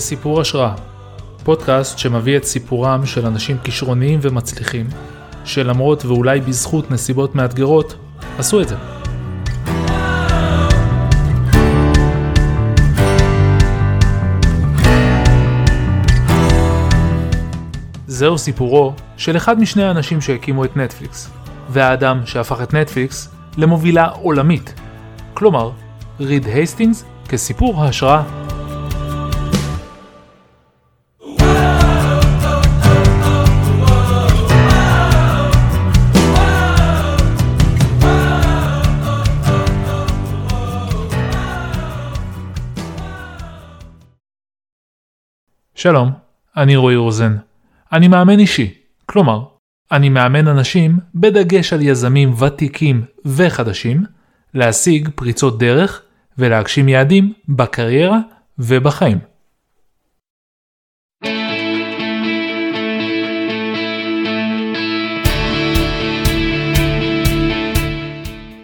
כסיפור השראה, פודקאסט שמביא את סיפורם של אנשים כישרוניים ומצליחים, שלמרות ואולי בזכות נסיבות מאתגרות, עשו את זה. זהו סיפורו של אחד משני האנשים שהקימו את נטפליקס, והאדם שהפך את נטפליקס למובילה עולמית. כלומר, ריד הייסטינגס כסיפור ההשראה. שלום, אני רועי רוזן. אני מאמן אישי, כלומר, אני מאמן אנשים בדגש על יזמים ותיקים וחדשים להשיג פריצות דרך ולהגשים יעדים בקריירה ובחיים.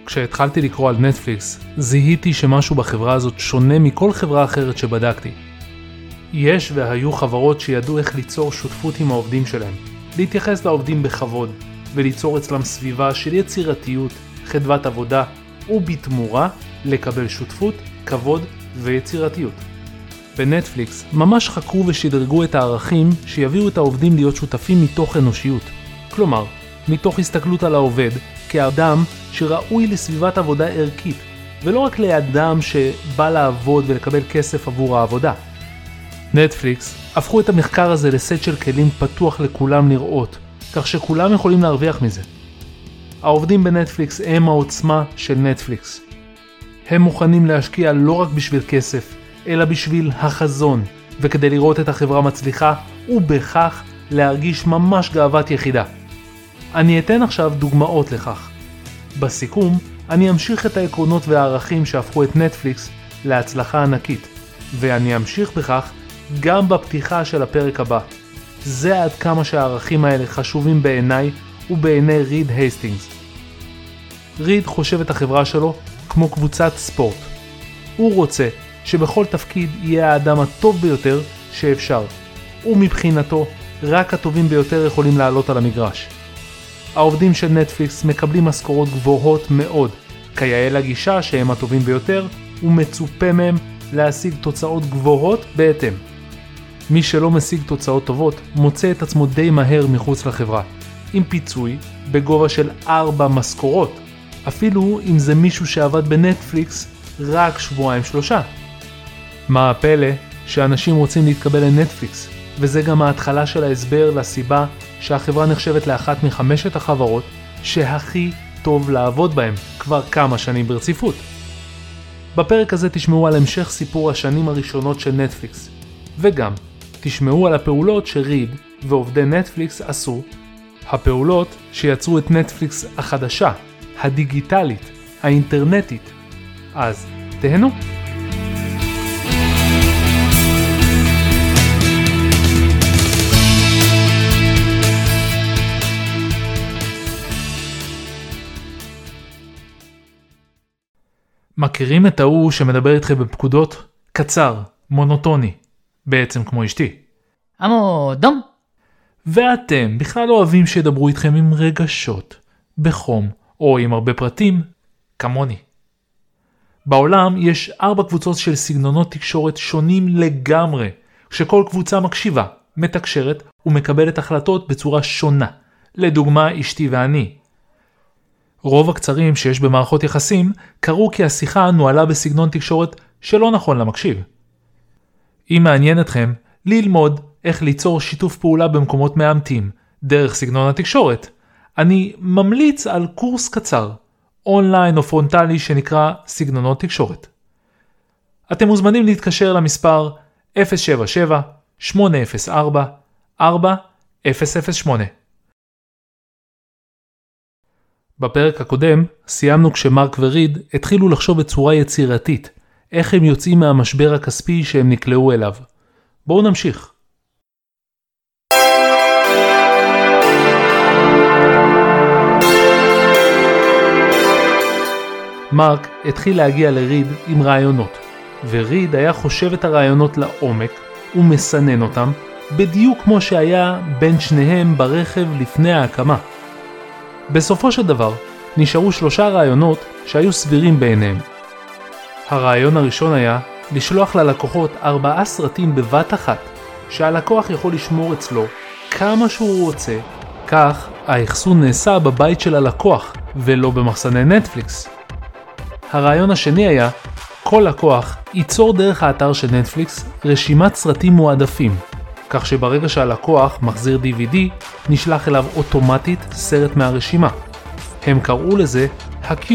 כשהתחלתי לקרוא על נטפליקס, זיהיתי שמשהו בחברה הזאת שונה מכל חברה אחרת שבדקתי. יש והיו חברות שידעו איך ליצור שותפות עם העובדים שלהם, להתייחס לעובדים בכבוד, וליצור אצלם סביבה של יצירתיות, חדוות עבודה, ובתמורה לקבל שותפות, כבוד ויצירתיות. בנטפליקס ממש חקרו ושדרגו את הערכים שיביאו את העובדים להיות שותפים מתוך אנושיות. כלומר, מתוך הסתכלות על העובד כאדם שראוי לסביבת עבודה ערכית, ולא רק לאדם שבא לעבוד ולקבל כסף עבור העבודה. נטפליקס הפכו את המחקר הזה לסט של כלים פתוח לכולם לראות, כך שכולם יכולים להרוויח מזה. העובדים בנטפליקס הם העוצמה של נטפליקס. הם מוכנים להשקיע לא רק בשביל כסף, אלא בשביל החזון, וכדי לראות את החברה מצליחה, ובכך להרגיש ממש גאוות יחידה. אני אתן עכשיו דוגמאות לכך. בסיכום, אני אמשיך את העקרונות והערכים שהפכו את נטפליקס להצלחה ענקית, ואני אמשיך בכך גם בפתיחה של הפרק הבא. זה עד כמה שהערכים האלה חשובים בעיניי ובעיני ריד הייסטינגס. ריד חושב את החברה שלו כמו קבוצת ספורט. הוא רוצה שבכל תפקיד יהיה האדם הטוב ביותר שאפשר, ומבחינתו רק הטובים ביותר יכולים לעלות על המגרש. העובדים של נטפליקס מקבלים משכורות גבוהות מאוד, כיאה לגישה שהם הטובים ביותר, ומצופה מהם להשיג תוצאות גבוהות בהתאם. מי שלא משיג תוצאות טובות, מוצא את עצמו די מהר מחוץ לחברה, עם פיצוי בגובה של 4 משכורות, אפילו אם זה מישהו שעבד בנטפליקס רק שבועיים שלושה. מה הפלא שאנשים רוצים להתקבל לנטפליקס, וזה גם ההתחלה של ההסבר לסיבה שהחברה נחשבת לאחת מחמשת החברות שהכי טוב לעבוד בהם כבר כמה שנים ברציפות. בפרק הזה תשמעו על המשך סיפור השנים הראשונות של נטפליקס, וגם תשמעו על הפעולות שריד ועובדי נטפליקס עשו, הפעולות שיצרו את נטפליקס החדשה, הדיגיטלית, האינטרנטית. אז תהנו. מכירים את ההוא שמדבר איתכם בפקודות? קצר, מונוטוני, בעצם כמו אשתי. אמו דום. ואתם בכלל אוהבים שידברו איתכם עם רגשות, בחום או עם הרבה פרטים, כמוני. בעולם יש ארבע קבוצות של סגנונות תקשורת שונים לגמרי, שכל קבוצה מקשיבה, מתקשרת ומקבלת החלטות בצורה שונה. לדוגמה אשתי ואני. רוב הקצרים שיש במערכות יחסים קרו כי השיחה נוהלה בסגנון תקשורת שלא נכון למקשיב. אם מעניין אתכם, ללמוד איך ליצור שיתוף פעולה במקומות מעמתים, דרך סגנון התקשורת, אני ממליץ על קורס קצר, אונליין או פרונטלי שנקרא סגנונות תקשורת. אתם מוזמנים להתקשר למספר 077-804-4008. בפרק הקודם סיימנו כשמרק וריד התחילו לחשוב בצורה יצירתית איך הם יוצאים מהמשבר הכספי שהם נקלעו אליו. בואו נמשיך. מרק התחיל להגיע לריד עם רעיונות, וריד היה חושב את הרעיונות לעומק, ומסנן אותם, בדיוק כמו שהיה בין שניהם ברכב לפני ההקמה. בסופו של דבר, נשארו שלושה רעיונות שהיו סבירים בעיניהם. הרעיון הראשון היה לשלוח ללקוחות ארבעה סרטים בבת אחת, שהלקוח יכול לשמור אצלו כמה שהוא רוצה, כך האחסון נעשה בבית של הלקוח ולא במחסני נטפליקס. הרעיון השני היה, כל לקוח ייצור דרך האתר של נטפליקס רשימת סרטים מועדפים, כך שברגע שהלקוח מחזיר DVD, נשלח אליו אוטומטית סרט מהרשימה. הם קראו לזה ה-Q.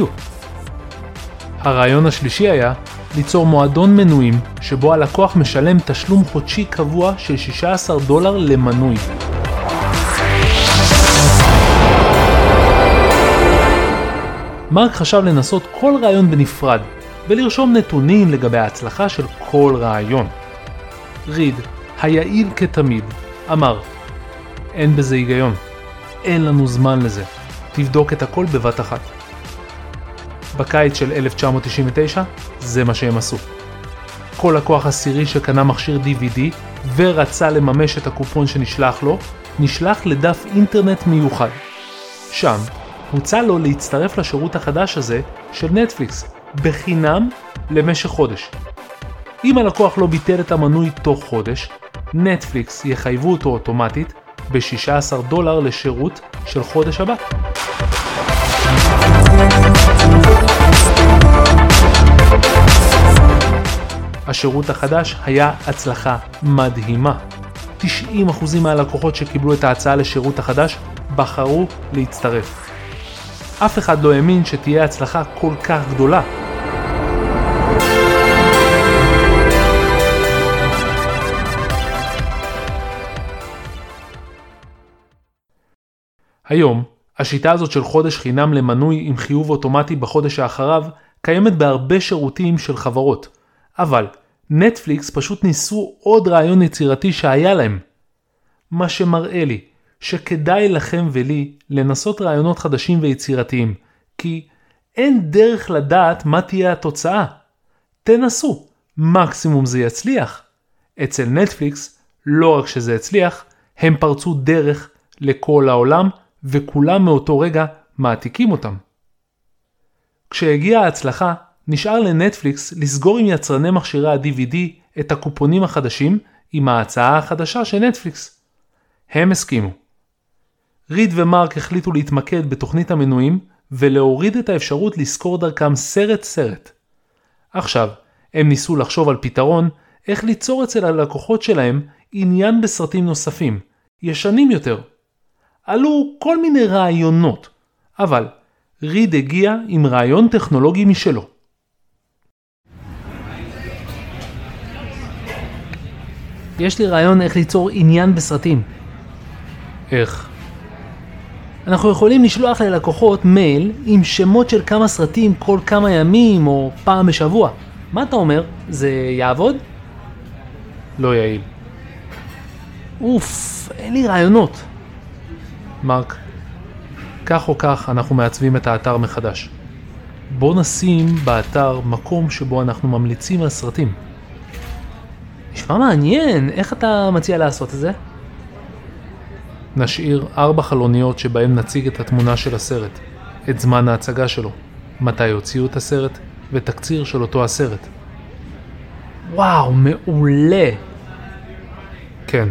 הרעיון השלישי היה ליצור מועדון מנויים שבו הלקוח משלם תשלום חודשי קבוע של 16 דולר למנוי. מרק חשב לנסות כל רעיון בנפרד ולרשום נתונים לגבי ההצלחה של כל רעיון. ריד, היעיל כתמיד, אמר אין בזה היגיון, אין לנו זמן לזה, תבדוק את הכל בבת אחת. בקיץ של 1999 זה מה שהם עשו. כל לקוח עשירי שקנה מכשיר DVD ורצה לממש את הקופון שנשלח לו, נשלח לדף אינטרנט מיוחד. שם הוצע לו להצטרף לשירות החדש הזה של נטפליקס, בחינם למשך חודש. אם הלקוח לא ביטל את המנוי תוך חודש, נטפליקס יחייבו אותו אוטומטית ב-16 דולר לשירות של חודש הבא. השירות החדש היה הצלחה מדהימה. 90% מהלקוחות שקיבלו את ההצעה לשירות החדש בחרו להצטרף. אף אחד לא האמין שתהיה הצלחה כל כך גדולה. היום, השיטה הזאת של חודש חינם למנוי עם חיוב אוטומטי בחודש האחריו קיימת בהרבה שירותים של חברות, אבל נטפליקס פשוט ניסו עוד רעיון יצירתי שהיה להם. מה שמראה לי שכדאי לכם ולי לנסות רעיונות חדשים ויצירתיים, כי אין דרך לדעת מה תהיה התוצאה. תנסו, מקסימום זה יצליח. אצל נטפליקס, לא רק שזה הצליח, הם פרצו דרך לכל העולם, וכולם מאותו רגע מעתיקים אותם. כשהגיעה ההצלחה, נשאר לנטפליקס לסגור עם יצרני מכשירי ה-DVD את הקופונים החדשים עם ההצעה החדשה של נטפליקס. הם הסכימו. ריד ומרק החליטו להתמקד בתוכנית המנויים ולהוריד את האפשרות לשכור דרכם סרט סרט. עכשיו, הם ניסו לחשוב על פתרון איך ליצור אצל הלקוחות שלהם עניין בסרטים נוספים, ישנים יותר. עלו כל מיני רעיונות, אבל ריד הגיע עם רעיון טכנולוגי משלו. יש לי רעיון איך ליצור עניין בסרטים. איך? אנחנו יכולים לשלוח ללקוחות מייל עם שמות של כמה סרטים כל כמה ימים או פעם בשבוע. מה אתה אומר? זה יעבוד? לא יעיל. אוף, אין לי רעיונות. מרק, כך או כך אנחנו מעצבים את האתר מחדש. בוא נשים באתר מקום שבו אנחנו ממליצים על סרטים. נשמע מעניין, איך אתה מציע לעשות את זה? נשאיר ארבע חלוניות שבהן נציג את התמונה של הסרט, את זמן ההצגה שלו, מתי הוציאו את הסרט ותקציר של אותו הסרט. וואו, מעולה. כן,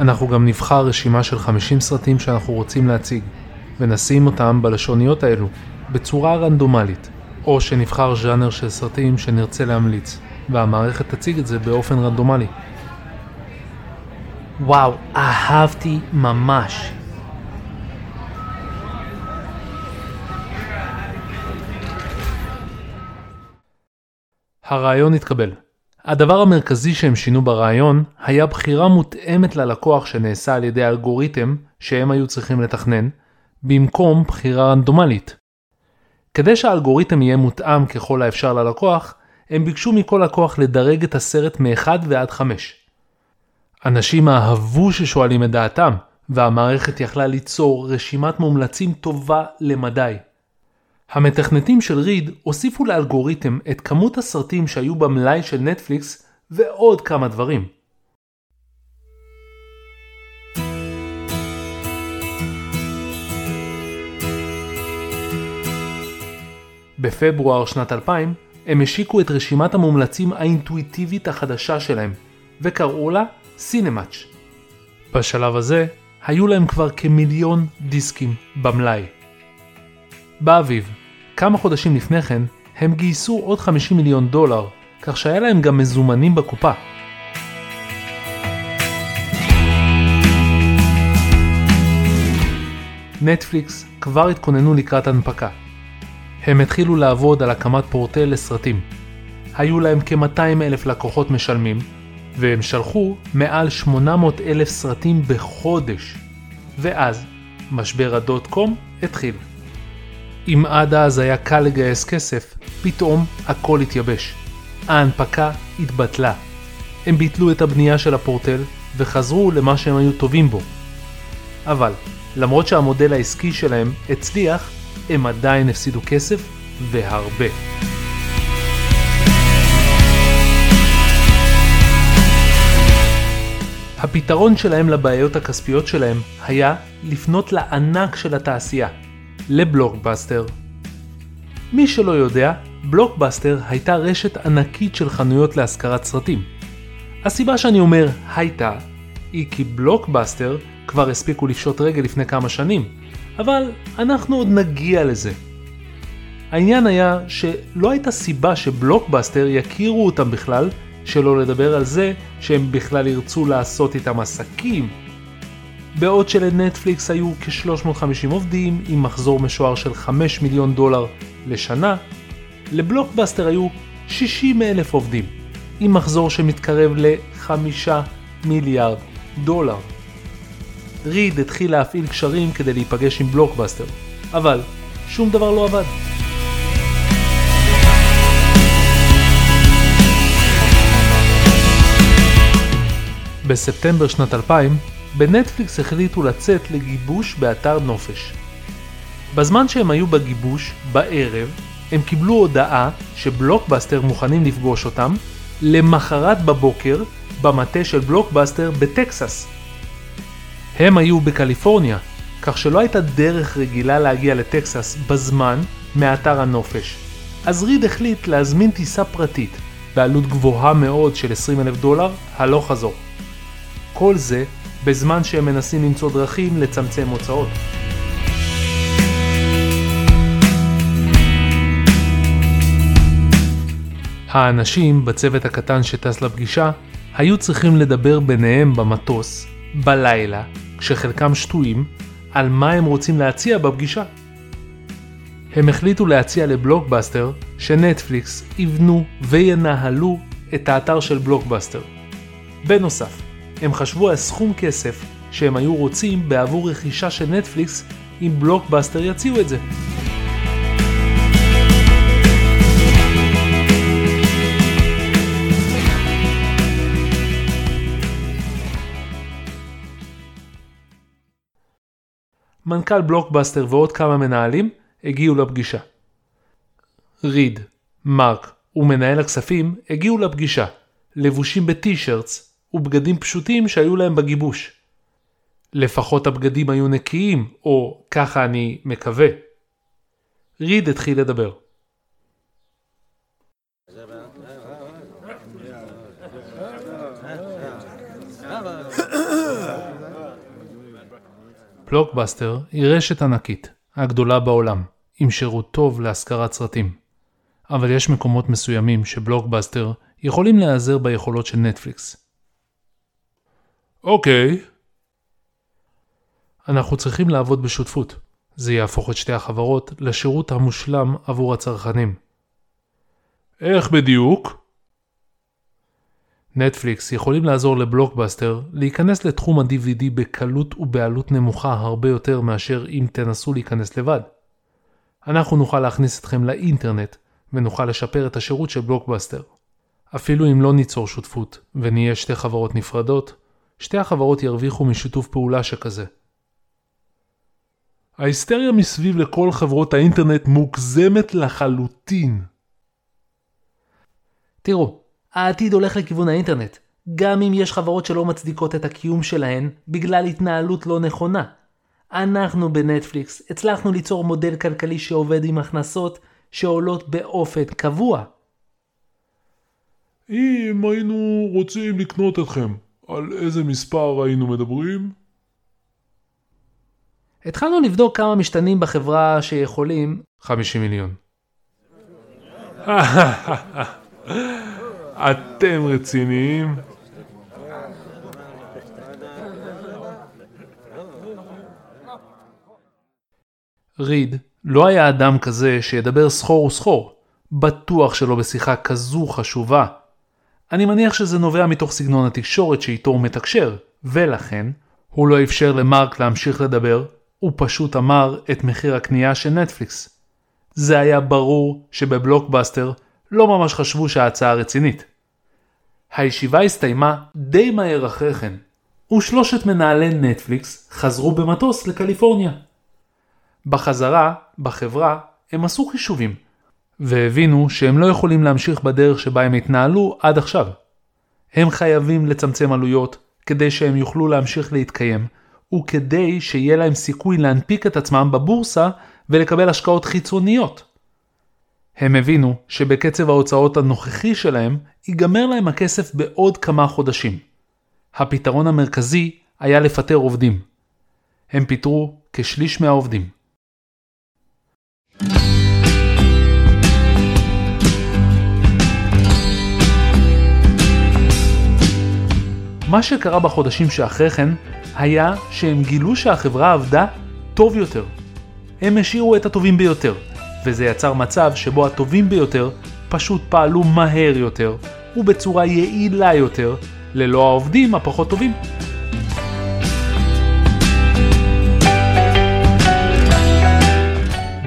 אנחנו גם נבחר רשימה של 50 סרטים שאנחנו רוצים להציג, ונשים אותם בלשוניות האלו, בצורה רנדומלית, או שנבחר ז'אנר של סרטים שנרצה להמליץ, והמערכת תציג את זה באופן רנדומלי. וואו, אהבתי ממש. הרעיון התקבל. הדבר המרכזי שהם שינו ברעיון היה בחירה מותאמת ללקוח שנעשה על ידי האלגוריתם שהם היו צריכים לתכנן, במקום בחירה רנדומלית. כדי שהאלגוריתם יהיה מותאם ככל האפשר ללקוח, הם ביקשו מכל הכוח לדרג את הסרט מ-1 ועד 5. אנשים אהבו ששואלים את דעתם, והמערכת יכלה ליצור רשימת מומלצים טובה למדי. המתכנתים של ריד הוסיפו לאלגוריתם את כמות הסרטים שהיו במלאי של נטפליקס ועוד כמה דברים. בפברואר שנת 2000 הם השיקו את רשימת המומלצים האינטואיטיבית החדשה שלהם, וקראו לה סינמאץ'. בשלב הזה היו להם כבר כמיליון דיסקים במלאי. באביב, כמה חודשים לפני כן, הם גייסו עוד 50 מיליון דולר, כך שהיה להם גם מזומנים בקופה. נטפליקס כבר התכוננו לקראת הנפקה. הם התחילו לעבוד על הקמת פורטל לסרטים. היו להם כ-200 אלף לקוחות משלמים, והם שלחו מעל 800 אלף סרטים בחודש. ואז, משבר הדוט קום התחיל. אם עד אז היה קל לגייס כסף, פתאום הכל התייבש. ההנפקה התבטלה. הם ביטלו את הבנייה של הפורטל וחזרו למה שהם היו טובים בו. אבל, למרות שהמודל העסקי שלהם הצליח, הם עדיין הפסידו כסף והרבה. הפתרון שלהם לבעיות הכספיות שלהם היה לפנות לענק של התעשייה, לבלוקבאסטר. מי שלא יודע, בלוקבאסטר הייתה רשת ענקית של חנויות להשכרת סרטים. הסיבה שאני אומר הייתה, היא כי בלוקבאסטר כבר הספיקו לפשוט רגל לפני כמה שנים, אבל אנחנו עוד נגיע לזה. העניין היה שלא הייתה סיבה שבלוקבאסטר יכירו אותם בכלל, שלא לדבר על זה שהם בכלל ירצו לעשות איתם עסקים. בעוד שלנטפליקס היו כ-350 עובדים עם מחזור משוער של 5 מיליון דולר לשנה, לבלוקבאסטר היו 60 אלף עובדים, עם מחזור שמתקרב ל-5 מיליארד דולר. ריד התחיל להפעיל קשרים כדי להיפגש עם בלוקבאסטר, אבל שום דבר לא עבד. בספטמבר שנת 2000, בנטפליקס החליטו לצאת לגיבוש באתר נופש. בזמן שהם היו בגיבוש, בערב, הם קיבלו הודעה שבלוקבאסטר מוכנים לפגוש אותם למחרת בבוקר במטה של בלוקבאסטר בטקסס. הם היו בקליפורניה, כך שלא הייתה דרך רגילה להגיע לטקסס בזמן מאתר הנופש. אז ריד החליט להזמין טיסה פרטית בעלות גבוהה מאוד של 20 אלף דולר, הלוך חזור. כל זה בזמן שהם מנסים למצוא דרכים לצמצם הוצאות. האנשים בצוות הקטן שטס לפגישה היו צריכים לדבר ביניהם במטוס, בלילה, כשחלקם שטויים, על מה הם רוצים להציע בפגישה. הם החליטו להציע לבלוקבאסטר שנטפליקס יבנו וינהלו את האתר של בלוקבאסטר. בנוסף, הם חשבו על סכום כסף שהם היו רוצים בעבור רכישה של נטפליקס אם בלוקבאסטר יציעו את זה. מנכ"ל בלוקבאסטר ועוד כמה מנהלים הגיעו לפגישה. ריד, מרק ומנהל הכספים הגיעו לפגישה, לבושים בטי-שירטס ובגדים פשוטים שהיו להם בגיבוש. לפחות הבגדים היו נקיים, או ככה אני מקווה. ריד התחיל לדבר. בלוקבאסטר היא רשת ענקית, הגדולה בעולם, עם שירות טוב להשכרת סרטים. אבל יש מקומות מסוימים שבלוקבאסטר יכולים להיעזר ביכולות של נטפליקס. אוקיי. אנחנו צריכים לעבוד בשותפות. זה יהפוך את שתי החברות לשירות המושלם עבור הצרכנים. איך בדיוק? נטפליקס יכולים לעזור לבלוקבאסטר להיכנס לתחום ה-DVD בקלות ובעלות נמוכה הרבה יותר מאשר אם תנסו להיכנס לבד. אנחנו נוכל להכניס אתכם לאינטרנט ונוכל לשפר את השירות של בלוקבאסטר. אפילו אם לא ניצור שותפות ונהיה שתי חברות נפרדות, שתי החברות ירוויחו משיתוף פעולה שכזה. ההיסטריה מסביב לכל חברות האינטרנט מוגזמת לחלוטין. תראו, העתיד הולך לכיוון האינטרנט, גם אם יש חברות שלא מצדיקות את הקיום שלהן בגלל התנהלות לא נכונה. אנחנו בנטפליקס הצלחנו ליצור מודל כלכלי שעובד עם הכנסות שעולות באופן קבוע. אם היינו רוצים לקנות אתכם, על איזה מספר היינו מדברים? התחלנו לבדוק כמה משתנים בחברה שיכולים 50 מיליון. אתם רציניים? ריד לא היה אדם כזה שידבר סחור וסחור. בטוח שלא בשיחה כזו חשובה. אני מניח שזה נובע מתוך סגנון התקשורת שאיתו הוא מתקשר, ולכן הוא לא אפשר למרק להמשיך לדבר, הוא פשוט אמר את מחיר הקנייה של נטפליקס. זה היה ברור שבבלוקבאסטר לא ממש חשבו שההצעה רצינית. הישיבה הסתיימה די מהר אחרי כן, ושלושת מנהלי נטפליקס חזרו במטוס לקליפורניה. בחזרה, בחברה, הם עשו חישובים, והבינו שהם לא יכולים להמשיך בדרך שבה הם התנהלו עד עכשיו. הם חייבים לצמצם עלויות כדי שהם יוכלו להמשיך להתקיים, וכדי שיהיה להם סיכוי להנפיק את עצמם בבורסה ולקבל השקעות חיצוניות. הם הבינו שבקצב ההוצאות הנוכחי שלהם, ייגמר להם הכסף בעוד כמה חודשים. הפתרון המרכזי היה לפטר עובדים. הם פיטרו כשליש מהעובדים. מה שקרה בחודשים שאחרי כן היה שהם גילו שהחברה עבדה טוב יותר. הם השאירו את הטובים ביותר, וזה יצר מצב שבו הטובים ביותר פשוט פעלו מהר יותר ובצורה יעילה יותר, ללא העובדים הפחות טובים.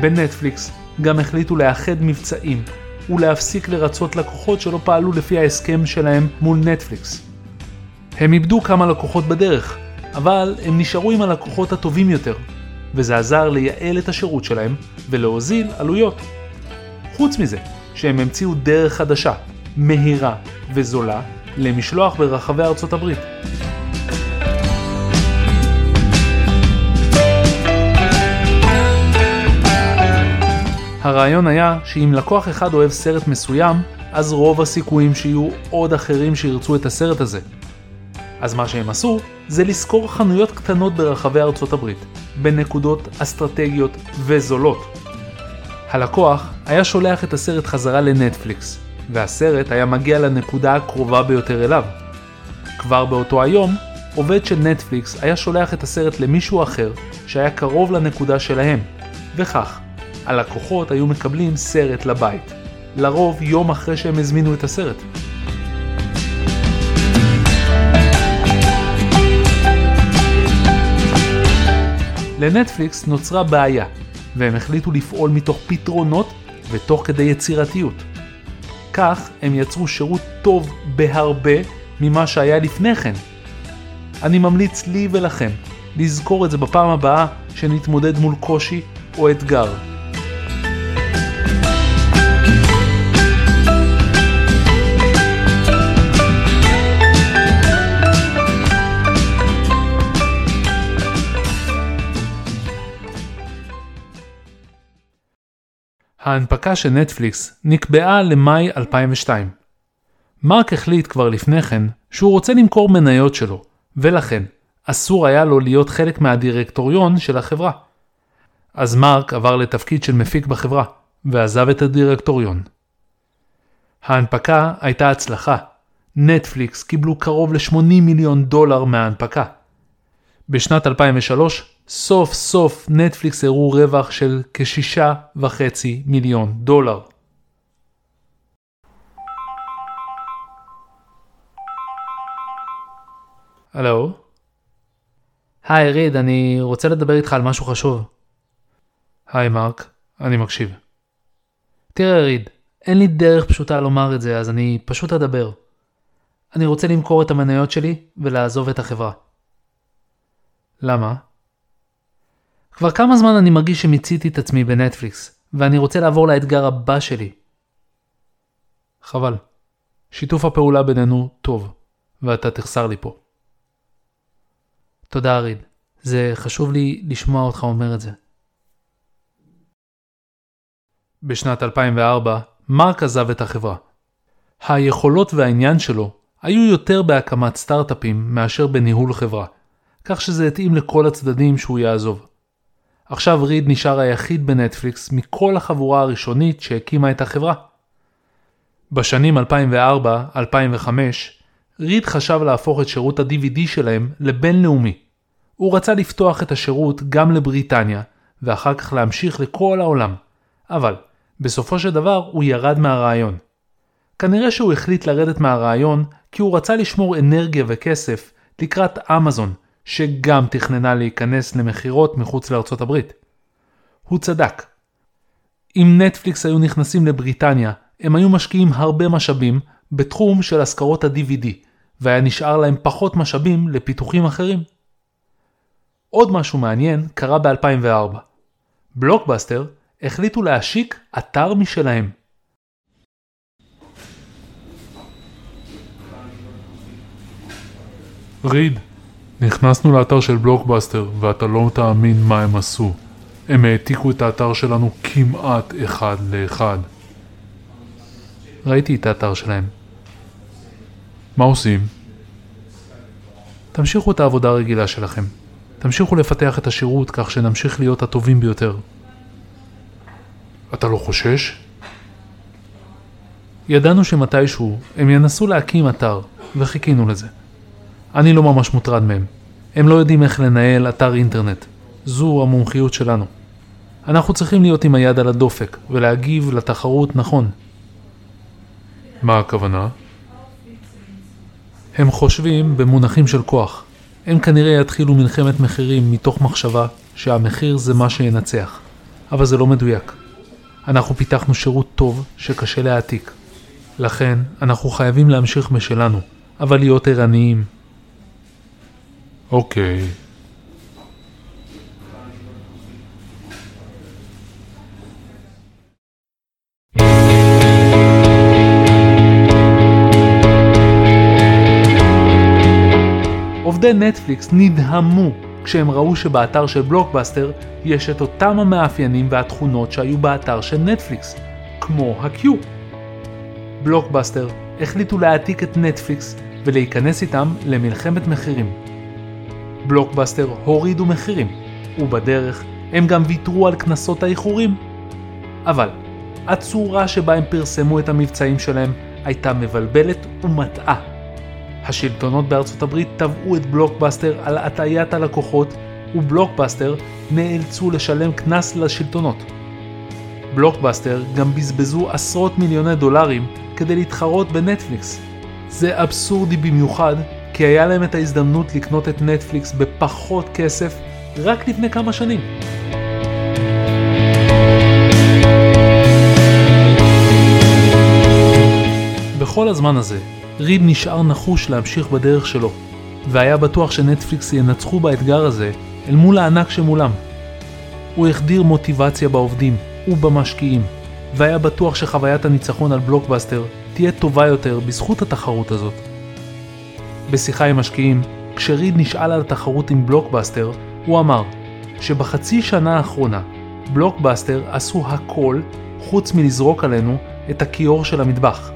בנטפליקס גם החליטו לאחד מבצעים ולהפסיק לרצות לקוחות שלא פעלו לפי ההסכם שלהם מול נטפליקס. הם איבדו כמה לקוחות בדרך, אבל הם נשארו עם הלקוחות הטובים יותר, וזה עזר לייעל את השירות שלהם ולהוזיל עלויות. חוץ מזה, שהם המציאו דרך חדשה, מהירה וזולה למשלוח ברחבי ארצות הברית. הרעיון היה שאם לקוח אחד אוהב סרט מסוים, אז רוב הסיכויים שיהיו עוד אחרים שירצו את הסרט הזה. אז מה שהם עשו, זה לשכור חנויות קטנות ברחבי ארצות הברית, בנקודות אסטרטגיות וזולות. הלקוח היה שולח את הסרט חזרה לנטפליקס, והסרט היה מגיע לנקודה הקרובה ביותר אליו. כבר באותו היום, עובד של נטפליקס היה שולח את הסרט למישהו אחר שהיה קרוב לנקודה שלהם, וכך, הלקוחות היו מקבלים סרט לבית, לרוב יום אחרי שהם הזמינו את הסרט. לנטפליקס נוצרה בעיה, והם החליטו לפעול מתוך פתרונות ותוך כדי יצירתיות. כך הם יצרו שירות טוב בהרבה ממה שהיה לפני כן. אני ממליץ לי ולכם לזכור את זה בפעם הבאה שנתמודד מול קושי או אתגר. ההנפקה של נטפליקס נקבעה למאי 2002. מרק החליט כבר לפני כן שהוא רוצה למכור מניות שלו, ולכן אסור היה לו להיות חלק מהדירקטוריון של החברה. אז מרק עבר לתפקיד של מפיק בחברה, ועזב את הדירקטוריון. ההנפקה הייתה הצלחה. נטפליקס קיבלו קרוב ל-80 מיליון דולר מההנפקה. בשנת 2003 סוף סוף נטפליקס הראו רווח של כשישה וחצי מיליון דולר. הלו? היי ריד, אני רוצה לדבר איתך על משהו חשוב. היי מרק, אני מקשיב. תראה ריד, אין לי דרך פשוטה לומר את זה, אז אני פשוט אדבר. אני רוצה למכור את המניות שלי ולעזוב את החברה. למה? כבר כמה זמן אני מרגיש שמיציתי את עצמי בנטפליקס, ואני רוצה לעבור לאתגר הבא שלי. חבל. שיתוף הפעולה בינינו טוב, ואתה תחסר לי פה. תודה ריד, זה חשוב לי לשמוע אותך אומר את זה. בשנת 2004, מרק עזב את החברה. היכולות והעניין שלו היו יותר בהקמת סטארט-אפים מאשר בניהול חברה, כך שזה התאים לכל הצדדים שהוא יעזוב. עכשיו ריד נשאר היחיד בנטפליקס מכל החבורה הראשונית שהקימה את החברה. בשנים 2004-2005, ריד חשב להפוך את שירות ה-DVD שלהם לבינלאומי. הוא רצה לפתוח את השירות גם לבריטניה, ואחר כך להמשיך לכל העולם. אבל, בסופו של דבר הוא ירד מהרעיון. כנראה שהוא החליט לרדת מהרעיון כי הוא רצה לשמור אנרגיה וכסף לקראת אמזון, שגם תכננה להיכנס למכירות מחוץ לארצות הברית. הוא צדק. אם נטפליקס היו נכנסים לבריטניה, הם היו משקיעים הרבה משאבים בתחום של השכרות ה-DVD, והיה נשאר להם פחות משאבים לפיתוחים אחרים. עוד משהו מעניין קרה ב-2004. בלוקבאסטר החליטו להשיק אתר משלהם. ריד, נכנסנו לאתר של בלוקבאסטר ואתה לא תאמין מה הם עשו. הם העתיקו את האתר שלנו כמעט אחד לאחד. ראיתי את האתר שלהם. מה עושים? תמשיכו את העבודה הרגילה שלכם. תמשיכו לפתח את השירות כך שנמשיך להיות הטובים ביותר. אתה לא חושש? ידענו שמתישהו הם ינסו להקים אתר, וחיכינו לזה. אני לא ממש מוטרד מהם. הם לא יודעים איך לנהל אתר אינטרנט. זו המומחיות שלנו. אנחנו צריכים להיות עם היד על הדופק ולהגיב לתחרות נכון. מה הכוונה? הם חושבים במונחים של כוח. הם כנראה יתחילו מלחמת מחירים מתוך מחשבה שהמחיר זה מה שינצח. אבל זה לא מדויק. אנחנו פיתחנו שירות טוב שקשה להעתיק. לכן אנחנו חייבים להמשיך משלנו, אבל להיות ערניים. אוקיי. עובדי נטפליקס נדהמו כשהם ראו שבאתר של בלוקבאסטר יש את אותם המאפיינים והתכונות שהיו באתר של נטפליקס, כמו ה-Queue. בלוקבאסטר החליטו להעתיק את נטפליקס ולהיכנס איתם למלחמת מחירים. בלוקבאסטר הורידו מחירים, ובדרך הם גם ויתרו על קנסות האיחורים. אבל הצורה שבה הם פרסמו את המבצעים שלהם הייתה מבלבלת ומטעה. השלטונות בארצות הברית תבעו את בלוקבאסטר על הטעיית הלקוחות, ובלוקבאסטר נאלצו לשלם קנס לשלטונות. בלוקבאסטר גם בזבזו עשרות מיליוני דולרים כדי להתחרות בנטפליקס. זה אבסורדי במיוחד, כי היה להם את ההזדמנות לקנות את נטפליקס בפחות כסף רק לפני כמה שנים. בכל הזמן הזה, ריד נשאר נחוש להמשיך בדרך שלו, והיה בטוח שנטפליקס ינצחו באתגר הזה אל מול הענק שמולם. הוא החדיר מוטיבציה בעובדים ובמשקיעים, והיה בטוח שחוויית הניצחון על בלוקבאסטר תהיה טובה יותר בזכות התחרות הזאת. בשיחה עם משקיעים, כשריד נשאל על התחרות עם בלוקבאסטר, הוא אמר שבחצי שנה האחרונה בלוקבאסטר עשו הכל חוץ מלזרוק עלינו את הכיור של המטבח.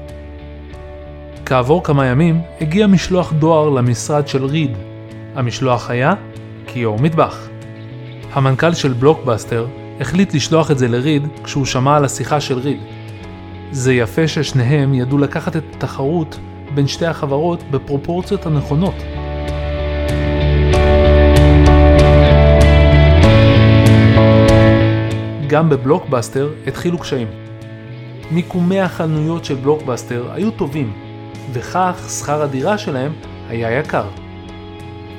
כעבור כמה ימים הגיע משלוח דואר למשרד של ריד. המשלוח היה כיור מטבח. המנכ"ל של בלוקבאסטר החליט לשלוח את זה לריד כשהוא שמע על השיחה של ריד. זה יפה ששניהם ידעו לקחת את התחרות בין שתי החברות בפרופורציות הנכונות. גם בבלוקבאסטר התחילו קשיים. מיקומי החנויות של בלוקבאסטר היו טובים, וכך שכר הדירה שלהם היה יקר.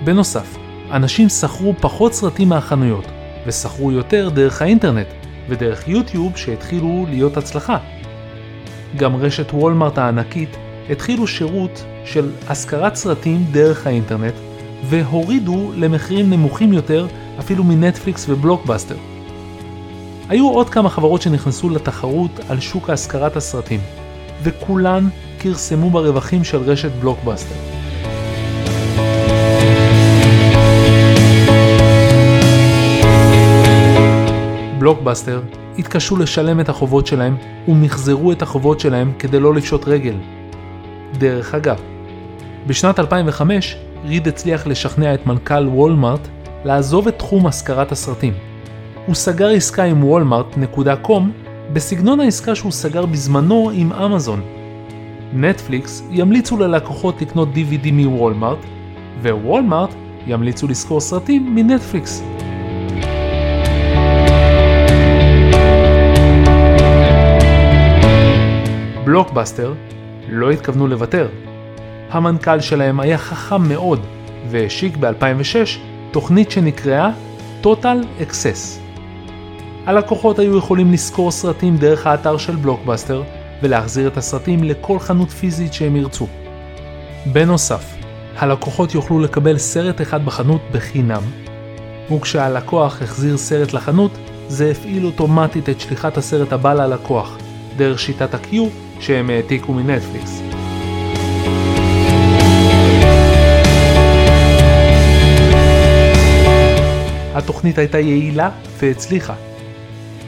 בנוסף, אנשים שכרו פחות סרטים מהחנויות, ושכרו יותר דרך האינטרנט, ודרך יוטיוב שהתחילו להיות הצלחה. גם רשת וולמארט הענקית התחילו שירות של השכרת סרטים דרך האינטרנט, והורידו למחירים נמוכים יותר אפילו מנטפליקס ובלוקבאסטר. היו עוד כמה חברות שנכנסו לתחרות על שוק השכרת הסרטים, וכולן כרסמו ברווחים של רשת בלוקבאסטר. בלוקבאסטר התקשו לשלם את החובות שלהם ומחזרו את החובות שלהם כדי לא לפשוט רגל. דרך אגב, בשנת 2005 ריד הצליח לשכנע את מנכ"ל וולמארט לעזוב את תחום השכרת הסרטים. הוא סגר עסקה עם וולמארט.com בסגנון העסקה שהוא סגר בזמנו עם אמזון. נטפליקס ימליצו ללקוחות לקנות DVD מוולמארט, ווולמארט ימליצו לשכור סרטים מנטפליקס. בלוקבאסטר לא התכוונו לוותר. המנכ"ל שלהם היה חכם מאוד והשיק ב-2006 תוכנית שנקראה Total Access. הלקוחות היו יכולים לשכור סרטים דרך האתר של בלוקבאסטר ולהחזיר את הסרטים לכל חנות פיזית שהם ירצו. בנוסף, הלקוחות יוכלו לקבל סרט אחד בחנות בחינם, וכשהלקוח החזיר סרט לחנות, זה הפעיל אוטומטית את שליחת הסרט הבא ללקוח, דרך שיטת ה-Q שהם העתיקו מנטפליקס. התוכנית הייתה יעילה והצליחה.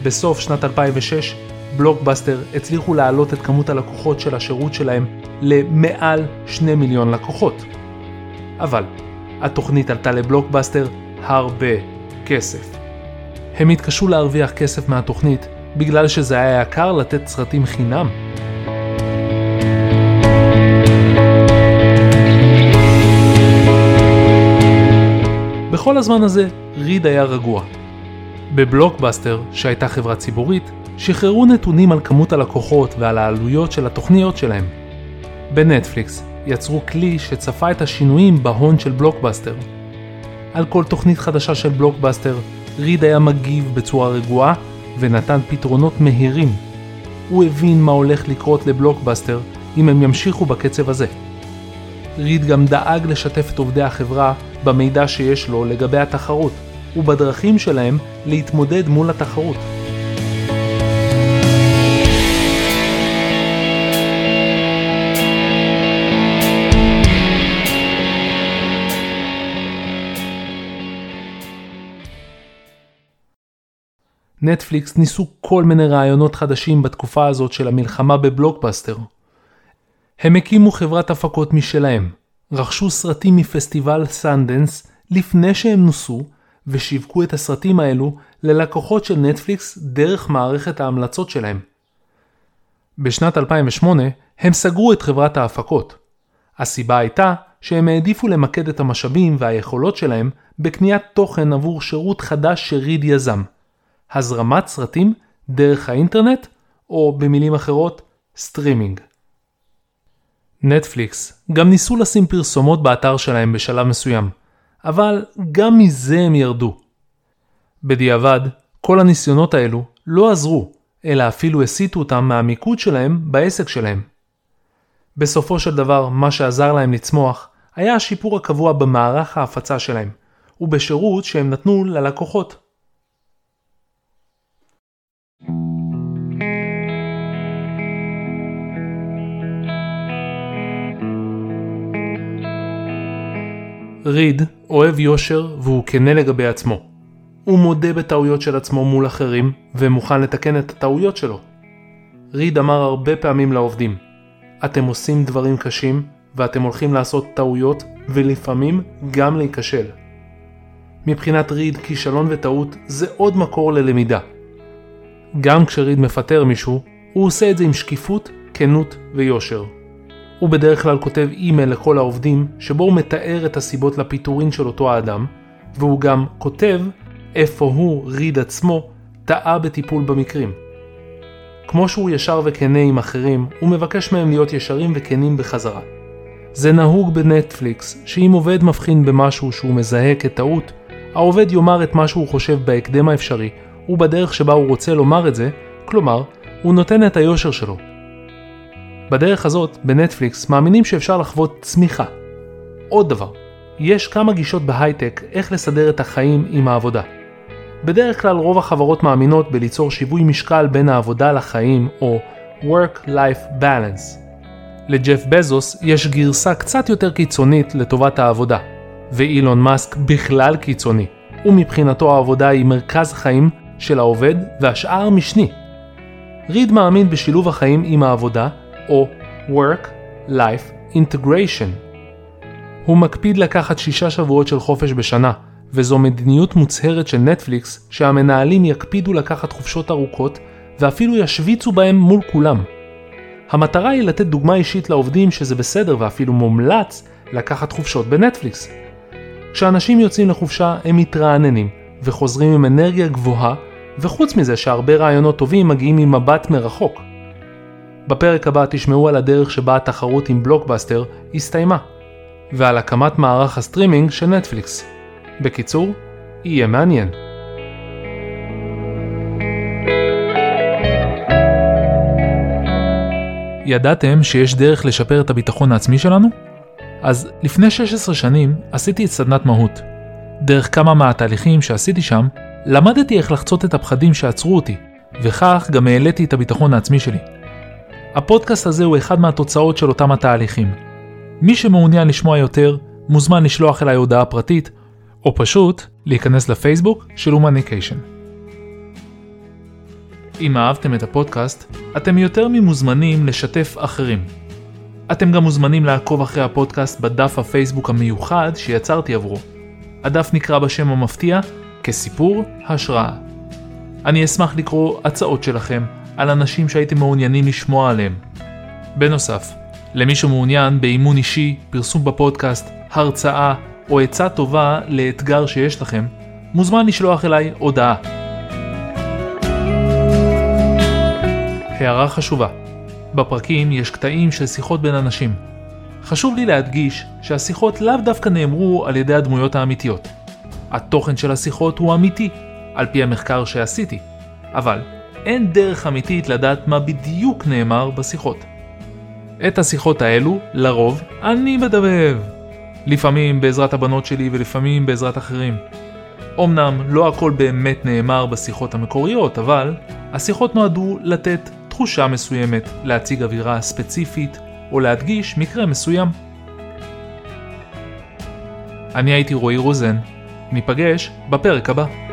בסוף שנת 2006, בלוקבאסטר הצליחו להעלות את כמות הלקוחות של השירות שלהם למעל 2 מיליון לקוחות. אבל התוכנית עלתה לבלוקבאסטר הרבה כסף. הם התקשו להרוויח כסף מהתוכנית בגלל שזה היה יקר לתת סרטים חינם. בכל הזמן הזה ריד היה רגוע. בבלוקבאסטר, שהייתה חברה ציבורית, שחררו נתונים על כמות הלקוחות ועל העלויות של התוכניות שלהם. בנטפליקס יצרו כלי שצפה את השינויים בהון של בלוקבאסטר. על כל תוכנית חדשה של בלוקבאסטר, ריד היה מגיב בצורה רגועה ונתן פתרונות מהירים. הוא הבין מה הולך לקרות לבלוקבאסטר אם הם ימשיכו בקצב הזה. ריד גם דאג לשתף את עובדי החברה במידע שיש לו לגבי התחרות ובדרכים שלהם להתמודד מול התחרות. נטפליקס ניסו כל מיני רעיונות חדשים בתקופה הזאת של המלחמה בבלוקבאסטר. הם הקימו חברת הפקות משלהם, רכשו סרטים מפסטיבל סנדנס לפני שהם נוסו, ושיווקו את הסרטים האלו ללקוחות של נטפליקס דרך מערכת ההמלצות שלהם. בשנת 2008 הם סגרו את חברת ההפקות. הסיבה הייתה שהם העדיפו למקד את המשאבים והיכולות שלהם בקניית תוכן עבור שירות חדש שריד יזם. הזרמת סרטים דרך האינטרנט, או במילים אחרות, סטרימינג. נטפליקס גם ניסו לשים פרסומות באתר שלהם בשלב מסוים, אבל גם מזה הם ירדו. בדיעבד, כל הניסיונות האלו לא עזרו, אלא אפילו הסיטו אותם מהמיקוד שלהם בעסק שלהם. בסופו של דבר, מה שעזר להם לצמוח, היה השיפור הקבוע במערך ההפצה שלהם, ובשירות שהם נתנו ללקוחות. ריד אוהב יושר והוא כנה לגבי עצמו. הוא מודה בטעויות של עצמו מול אחרים ומוכן לתקן את הטעויות שלו. ריד אמר הרבה פעמים לעובדים, אתם עושים דברים קשים ואתם הולכים לעשות טעויות ולפעמים גם להיכשל. מבחינת ריד כישלון וטעות זה עוד מקור ללמידה. גם כשריד מפטר מישהו, הוא עושה את זה עם שקיפות, כנות ויושר. הוא בדרך כלל כותב אימייל לכל העובדים, שבו הוא מתאר את הסיבות לפיטורין של אותו האדם, והוא גם כותב איפה הוא, ריד עצמו, טעה בטיפול במקרים. כמו שהוא ישר וכנה עם אחרים, הוא מבקש מהם להיות ישרים וכנים בחזרה. זה נהוג בנטפליקס, שאם עובד מבחין במשהו שהוא מזהה כטעות, העובד יאמר את מה שהוא חושב בהקדם האפשרי, ובדרך שבה הוא רוצה לומר את זה, כלומר, הוא נותן את היושר שלו. בדרך הזאת, בנטפליקס, מאמינים שאפשר לחוות צמיחה. עוד דבר, יש כמה גישות בהייטק איך לסדר את החיים עם העבודה. בדרך כלל רוב החברות מאמינות בליצור שיווי משקל בין העבודה לחיים, או Work-Life Balance. לג'ף בזוס יש גרסה קצת יותר קיצונית לטובת העבודה, ואילון מאסק בכלל קיצוני, ומבחינתו העבודה היא מרכז החיים של העובד והשאר משני. ריד מאמין בשילוב החיים עם העבודה, או Work-Life Integration. הוא מקפיד לקחת שישה שבועות של חופש בשנה, וזו מדיניות מוצהרת של נטפליקס שהמנהלים יקפידו לקחת חופשות ארוכות ואפילו ישוויצו בהם מול כולם. המטרה היא לתת דוגמה אישית לעובדים שזה בסדר ואפילו מומלץ לקחת חופשות בנטפליקס. כשאנשים יוצאים לחופשה הם מתרעננים וחוזרים עם אנרגיה גבוהה וחוץ מזה שהרבה רעיונות טובים מגיעים ממבט מרחוק. בפרק הבא תשמעו על הדרך שבה התחרות עם בלוקבאסטר הסתיימה ועל הקמת מערך הסטרימינג של נטפליקס. בקיצור, יהיה מעניין. ידעתם שיש דרך לשפר את הביטחון העצמי שלנו? אז לפני 16 שנים עשיתי את סדנת מהות. דרך כמה מהתהליכים שעשיתי שם, למדתי איך לחצות את הפחדים שעצרו אותי, וכך גם העליתי את הביטחון העצמי שלי. הפודקאסט הזה הוא אחד מהתוצאות של אותם התהליכים. מי שמעוניין לשמוע יותר, מוזמן לשלוח אליי הודעה פרטית, או פשוט להיכנס לפייסבוק של הומניקיישן. אם אהבתם את הפודקאסט, אתם יותר ממוזמנים לשתף אחרים. אתם גם מוזמנים לעקוב אחרי הפודקאסט בדף הפייסבוק המיוחד שיצרתי עבורו. הדף נקרא בשם המפתיע כסיפור השראה. אני אשמח לקרוא הצעות שלכם על אנשים שהייתם מעוניינים לשמוע עליהם. בנוסף, למי שמעוניין באימון אישי, פרסום בפודקאסט, הרצאה או עצה טובה לאתגר שיש לכם, מוזמן לשלוח אליי הודעה. הערה חשובה בפרקים יש קטעים של שיחות בין אנשים. חשוב לי להדגיש שהשיחות לאו דווקא נאמרו על ידי הדמויות האמיתיות. התוכן של השיחות הוא אמיתי, על פי המחקר שעשיתי, אבל אין דרך אמיתית לדעת מה בדיוק נאמר בשיחות. את השיחות האלו, לרוב, אני מדבב. לפעמים בעזרת הבנות שלי ולפעמים בעזרת אחרים. אמנם לא הכל באמת נאמר בשיחות המקוריות, אבל השיחות נועדו לתת תחושה מסוימת, להציג אווירה ספציפית או להדגיש מקרה מסוים. אני הייתי רועי רוזן, ניפגש בפרק הבא.